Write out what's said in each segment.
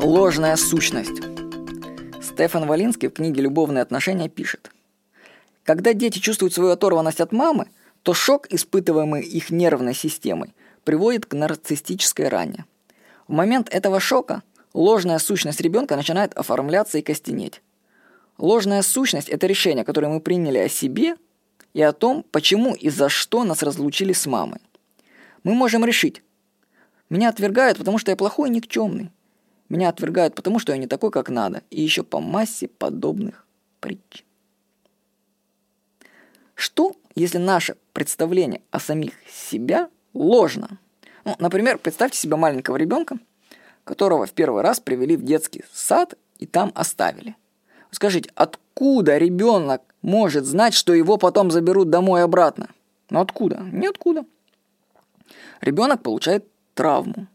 Ложная сущность. Стефан Валинский в книге «Любовные отношения» пишет. Когда дети чувствуют свою оторванность от мамы, то шок, испытываемый их нервной системой, приводит к нарциссической ране. В момент этого шока ложная сущность ребенка начинает оформляться и костенеть. Ложная сущность – это решение, которое мы приняли о себе и о том, почему и за что нас разлучили с мамой. Мы можем решить, меня отвергают, потому что я плохой и никчемный. Меня отвергают, потому что я не такой, как надо. И еще по массе подобных причин. Что, если наше представление о самих себя ложно? Ну, например, представьте себе маленького ребенка, которого в первый раз привели в детский сад и там оставили. Скажите, откуда ребенок может знать, что его потом заберут домой обратно? Ну откуда? Ниоткуда. Ребенок получает травму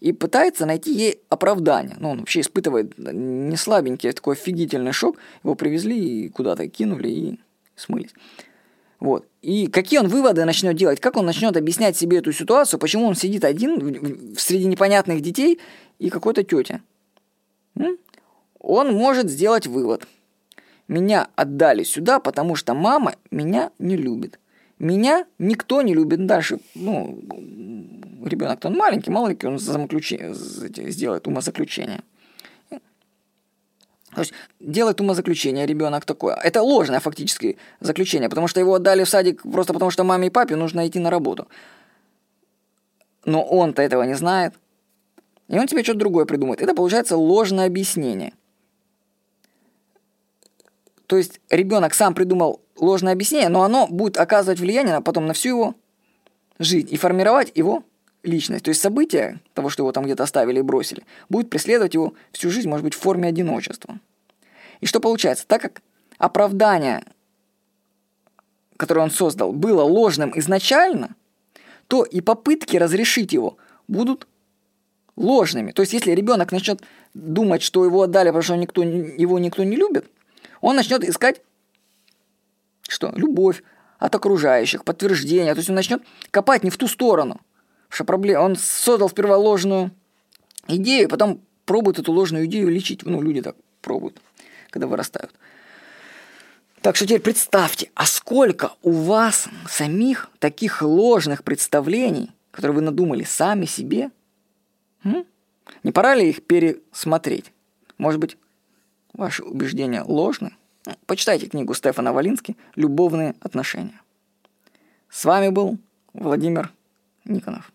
и пытается найти ей оправдание. Ну, он вообще испытывает не слабенький, а такой офигительный шок. Его привезли и куда-то кинули и смылись. Вот. И какие он выводы начнет делать, как он начнет объяснять себе эту ситуацию, почему он сидит один среди непонятных детей и какой-то тети. Он может сделать вывод. Меня отдали сюда, потому что мама меня не любит. Меня никто не любит дальше. Ну, ребенок-то он маленький, ли он сделает умозаключение. То есть делает умозаключение ребенок такое. Это ложное фактически заключение, потому что его отдали в садик просто потому, что маме и папе нужно идти на работу. Но он-то этого не знает. И он тебе что-то другое придумает. Это получается ложное объяснение. То есть ребенок сам придумал ложное объяснение, но оно будет оказывать влияние потом на всю его жизнь и формировать его личность. То есть события того, что его там где-то оставили и бросили, будет преследовать его всю жизнь, может быть, в форме одиночества. И что получается? Так как оправдание, которое он создал, было ложным изначально, то и попытки разрешить его будут ложными. То есть, если ребенок начнет думать, что его отдали, потому что никто, его никто не любит, он начнет искать что? Любовь от окружающих, подтверждение. То есть он начнет копать не в ту сторону – что проблема, он создал сперва ложную идею, потом пробует эту ложную идею лечить. Ну, люди так пробуют, когда вырастают. Так что теперь представьте, а сколько у вас самих таких ложных представлений, которые вы надумали сами себе? М? Не пора ли их пересмотреть? Может быть, ваши убеждения ложны? Почитайте книгу Стефана Валински «Любовные отношения». С вами был Владимир Никонов.